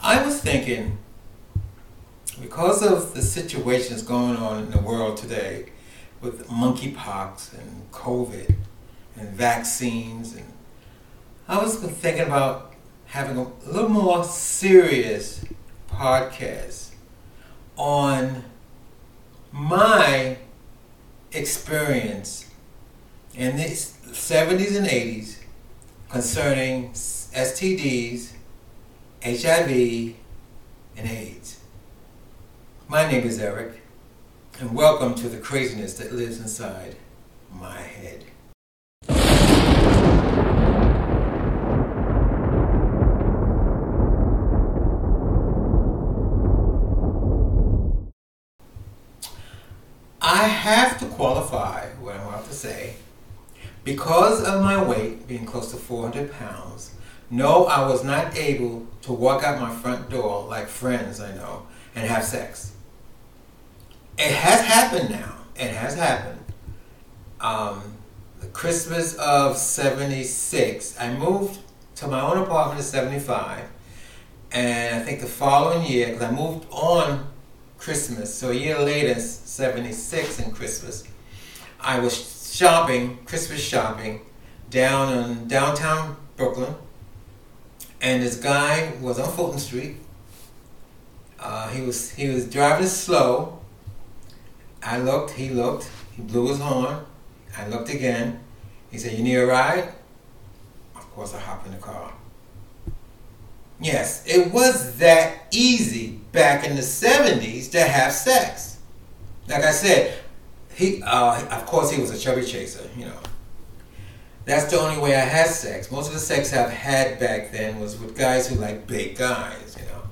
I was thinking, because of the situations going on in the world today with monkeypox and COVID and vaccines, and I was thinking about having a little more serious podcast on my experience in the 70s and 80s concerning STDs, HIV, and AIDS. My name is Eric, and welcome to the craziness that lives inside my head. I have to qualify what I'm about to say because of my weight being close to 400 pounds. No, I was not able to walk out my front door like friends I know and have sex. It has happened now. It has happened. Um, the Christmas of 76, I moved to my own apartment in 75. And I think the following year, because I moved on Christmas, so a year later, 76 in Christmas, I was shopping, Christmas shopping, down in downtown Brooklyn. And this guy was on Fulton Street. Uh, he was he was driving slow. I looked, he looked, he blew his horn. I looked again. He said, You need a ride? Of course, I hop in the car. Yes, it was that easy back in the 70s to have sex. Like I said, he, uh, of course, he was a chubby chaser, you know. That's the only way I had sex. Most of the sex I've had back then was with guys who like big guys, you know.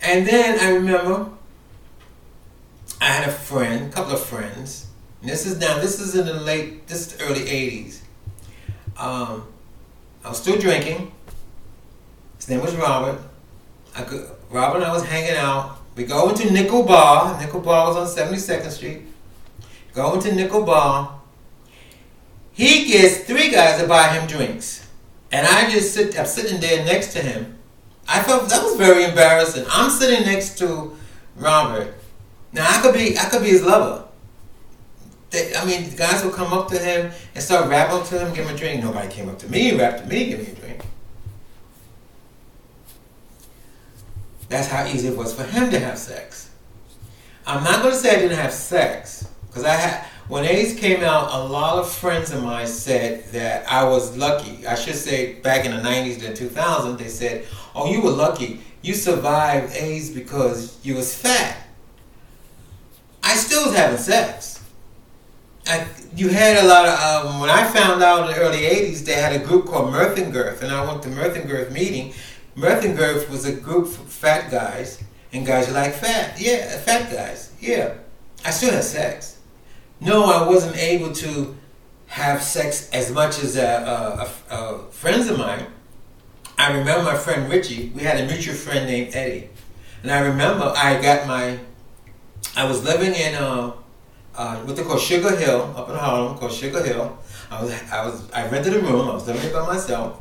And then I remember I had a friend, a couple of friends. This is now, this is in the late, this is early 80s. Um, I was still drinking. His name was Robert. I could, Robert and I was hanging out. We go into Nickel Bar. Nickel Bar was on 72nd Street. Go into Nickel Bar. He gets three guys to buy him drinks. And I just sit, I'm sitting there next to him. I felt that was very embarrassing. I'm sitting next to Robert. Now I could be, I could be his lover. They, I mean, guys would come up to him and start rapping to him, give him a drink. Nobody came up to me, rapped to me, give me a drink. That's how easy it was for him to have sex. I'm not going to say I didn't have sex because I had. When AIDS came out, a lot of friends of mine said that I was lucky. I should say back in the 90s to 2000s, they said, "Oh, you were lucky. You survived AIDS because you was fat." I still was having sex. I, you had a lot of. Um, when I found out in the early '80s, they had a group called Mirth and Girth, and I went to Mirth and Girth meeting. Mirth and Girth was a group for fat guys and guys like fat. Yeah, fat guys. Yeah, I still had sex. No, I wasn't able to have sex as much as uh, uh, uh, friends of mine. I remember my friend Richie. We had a mutual friend named Eddie, and I remember I got my. I was living in what they call Sugar Hill up in Harlem, called Sugar Hill. I was I was I rented a room. I was living by myself,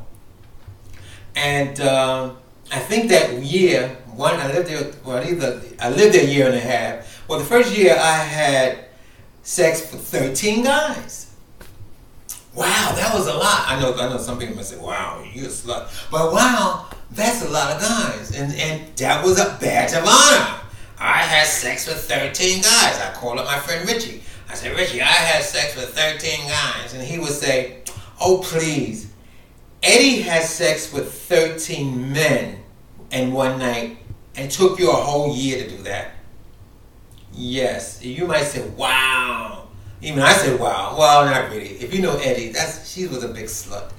and I think that year one I lived there. Well, either I lived there a year and a half. Well, the first year I had sex with thirteen guys. Wow, that was a lot. I know I know some people might say, "Wow, you're a slut," but wow, that's a lot of guys, and and that was a badge of honor. I had sex with 13 guys. I called up my friend Richie. I said, Richie, I had sex with 13 guys. And he would say, Oh, please. Eddie had sex with 13 men in one night and took you a whole year to do that. Yes. You might say, Wow. Even I said, Wow. Well, not really. If you know Eddie, that's she was a big slut.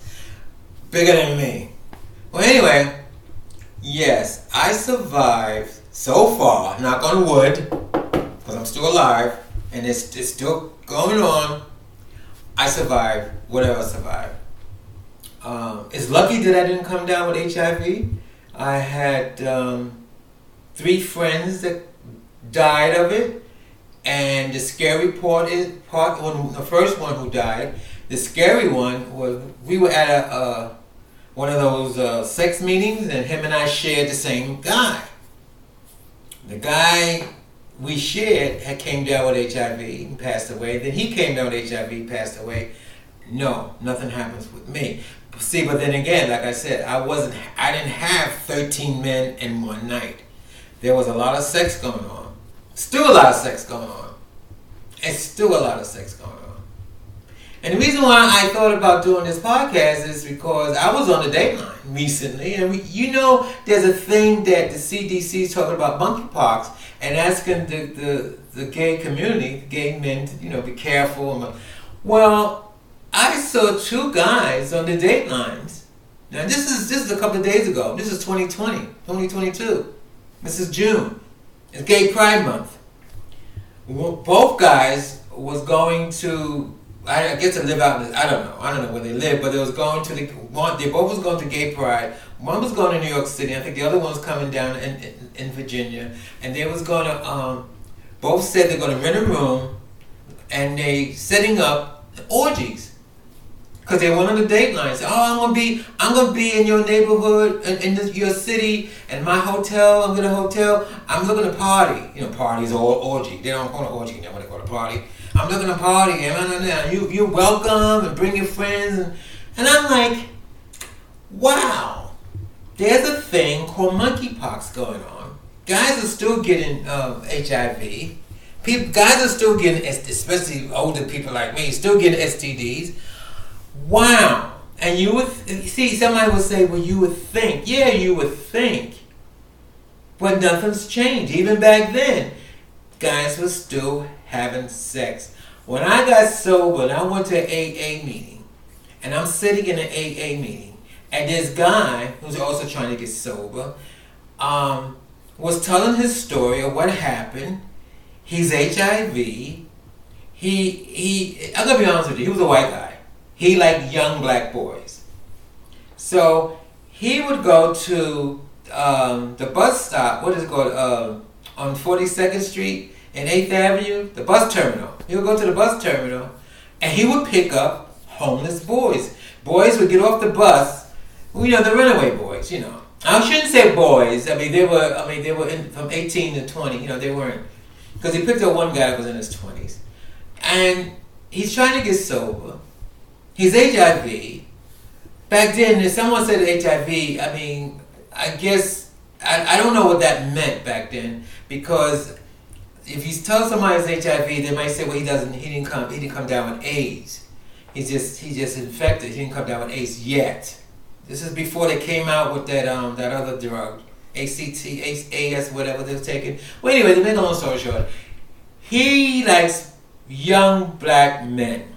Bigger than me. Well, anyway, yes, I survived so far, knock on wood, because I'm still alive and it's, it's still going on. I survived whatever I survived. Um, it's lucky that I didn't come down with HIV. I had um, three friends that died of it, and the scary part is part when the first one who died. The scary one was we were at a, a one of those uh, sex meetings, and him and I shared the same guy. The guy we shared had came down with HIV and passed away. Then he came down with HIV, passed away. No, nothing happens with me. See, but then again, like I said, I wasn't. I didn't have 13 men in one night. There was a lot of sex going on. Still a lot of sex going on. And still a lot of sex going on. And the reason why I thought about doing this podcast is because I was on the Dateline recently, and we, you know, there's a thing that the CDC is talking about monkeypox and asking the, the, the gay community, the gay men, to, you know, be careful. Well, I saw two guys on the Datelines. Now, this is this is a couple of days ago. This is 2020, 2022. This is June. It's Gay Pride Month. Both guys was going to I guess to live out. I don't know. I don't know where they live, but they was going to the one. They both was going to Gay Pride. One was going to New York City. I think the other one was coming down in, in, in Virginia, and they was going to. Um, both said they're going to rent a room, and they setting up orgies. Cause they went on the Dateline. Said, "Oh, I'm gonna be, I'm gonna be in your neighborhood, in, in this, your city, and my hotel. I'm gonna a hotel. I'm looking to party. You know, parties or orgy. They don't call it orgy. They want to call it party. I'm looking to party, and you you're welcome, and bring your friends, and, and I'm like, wow, there's a thing called monkeypox going on. Guys are still getting uh, HIV. People, guys are still getting, especially older people like me, still getting STDs. Wow. And you would see somebody would say, well, you would think, yeah, you would think, but nothing's changed. Even back then, guys were still having sex. When I got sober and I went to an AA meeting, and I'm sitting in an AA meeting, and this guy who's also trying to get sober um, was telling his story of what happened. He's HIV. He he. I'm gonna be honest with you. He was a white guy. He liked young black boys. So he would go to um, the bus stop. What is it called? Uh, on 42nd Street and 8th Avenue, the bus terminal. He would go to the bus terminal and he would pick up homeless boys. Boys would get off the bus, you know, the runaway boys, you know. I shouldn't say boys. I mean, they were. I mean, they were in, from 18 to 20. You know, they weren't because he picked up one guy that was in his 20s, and he's trying to get sober. He's HIV. Back then, if someone said HIV, I mean, I guess I, I don't know what that meant back then because if you tell somebody it's HIV, they might say, well, he doesn't, he didn't come, he didn't come down with AIDS. He's just, he just infected. He didn't come down with AIDS yet. This is before they came out with that, um, that other drug, AZT, AS, whatever they were taking. Well, anyway, to make a long story short, he likes young black men,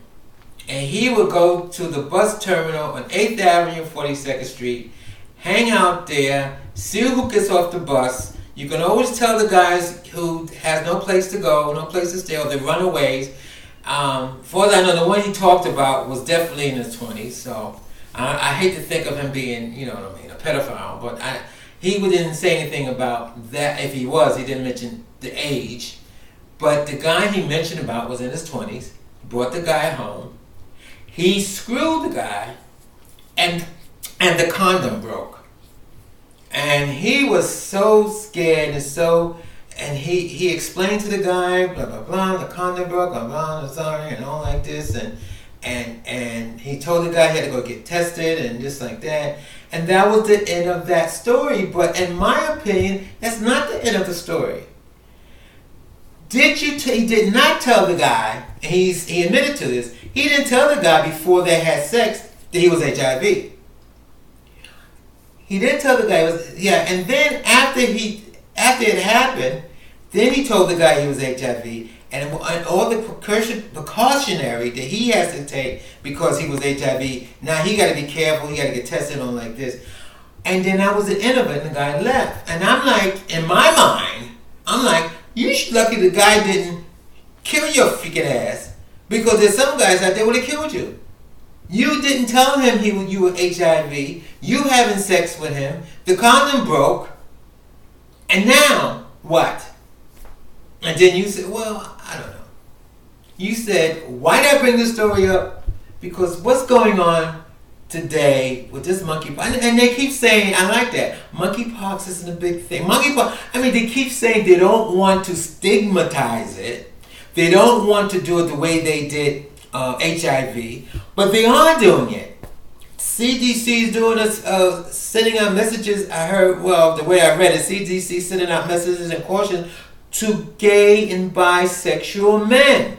and he would go to the bus terminal on 8th Avenue, 42nd Street, hang out there, see who gets off the bus you can always tell the guys who has no place to go, no place to stay, or they runaways. Um, for that, I know, the one he talked about was definitely in his twenties. So I, I, hate to think of him being, you know what I mean, a pedophile. But I, he didn't say anything about that. If he was, he didn't mention the age. But the guy he mentioned about was in his twenties. Brought the guy home. He screwed the guy, and and the condom broke. And he was so scared and so, and he, he explained to the guy, blah, blah, blah, the condom broke, blah, blah, sorry, and all like this. And, and, and he told the guy he had to go get tested and just like that. And that was the end of that story. But in my opinion, that's not the end of the story. Did you? T- he did not tell the guy, and he's he admitted to this. He didn't tell the guy before they had sex that he was HIV. He didn't tell the guy was yeah, and then after he after it happened, then he told the guy he was HIV, and, all the precaution, precautionary that he has to take because he was HIV. Now he got to be careful. He got to get tested on like this, and then that was the end of it. And the guy left, and I'm like, in my mind, I'm like, you lucky the guy didn't kill your freaking ass because there's some guys out there would have killed you. You didn't tell him he you were HIV. You having sex with him. The condom broke. And now what? And then you said, well, I don't know. You said, why did I bring this story up? Because what's going on today with this monkeypox, and, they keep saying, I like that. Monkeypox isn't a big thing. Monkeypox, I mean, they keep saying they don't want to stigmatize it. They don't want to do it the way they did uh, HIV, but they are doing it. CDC is doing us, uh, sending out messages. I heard, well, the way I read it, CDC sending out messages and caution to gay and bisexual men.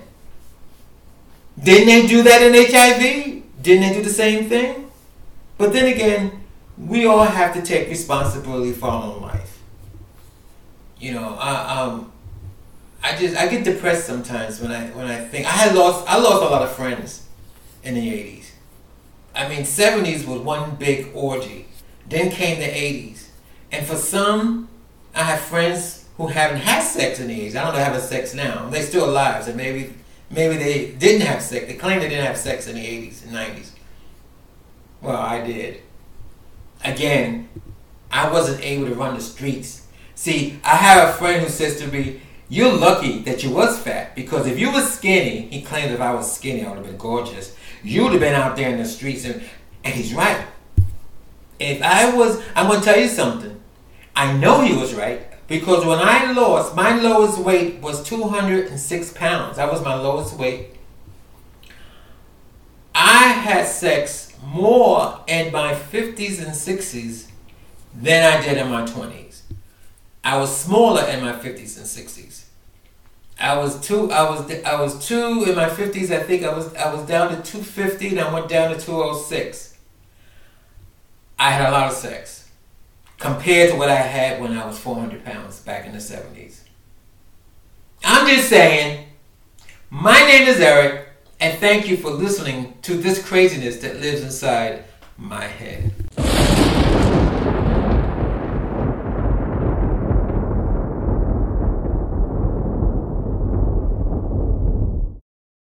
Didn't they do that in HIV? Didn't they do the same thing? But then again, we all have to take responsibility for our own life. You know, I, um, I just I get depressed sometimes when I when I think I had lost I lost a lot of friends in the eighties. I mean, seventies was one big orgy. Then came the eighties, and for some, I have friends who haven't had sex in the eighties. I don't know having sex now. They're still alive, so maybe maybe they didn't have sex. They claim they didn't have sex in the eighties and nineties. Well, I did. Again, I wasn't able to run the streets. See, I have a friend who says to me, "You're lucky that you was fat because if you was skinny, he claimed if I was skinny, I would have been gorgeous." you would have been out there in the streets. And, and he's right. If I was, I'm going to tell you something. I know he was right because when I lost, my lowest weight was 206 pounds. That was my lowest weight. I had sex more in my 50s and 60s than I did in my 20s. I was smaller in my 50s and 60s. I was two. I was I was two in my fifties. I think I was I was down to two fifty, and I went down to two oh six. I had a lot of sex compared to what I had when I was four hundred pounds back in the seventies. I'm just saying. My name is Eric, and thank you for listening to this craziness that lives inside my head.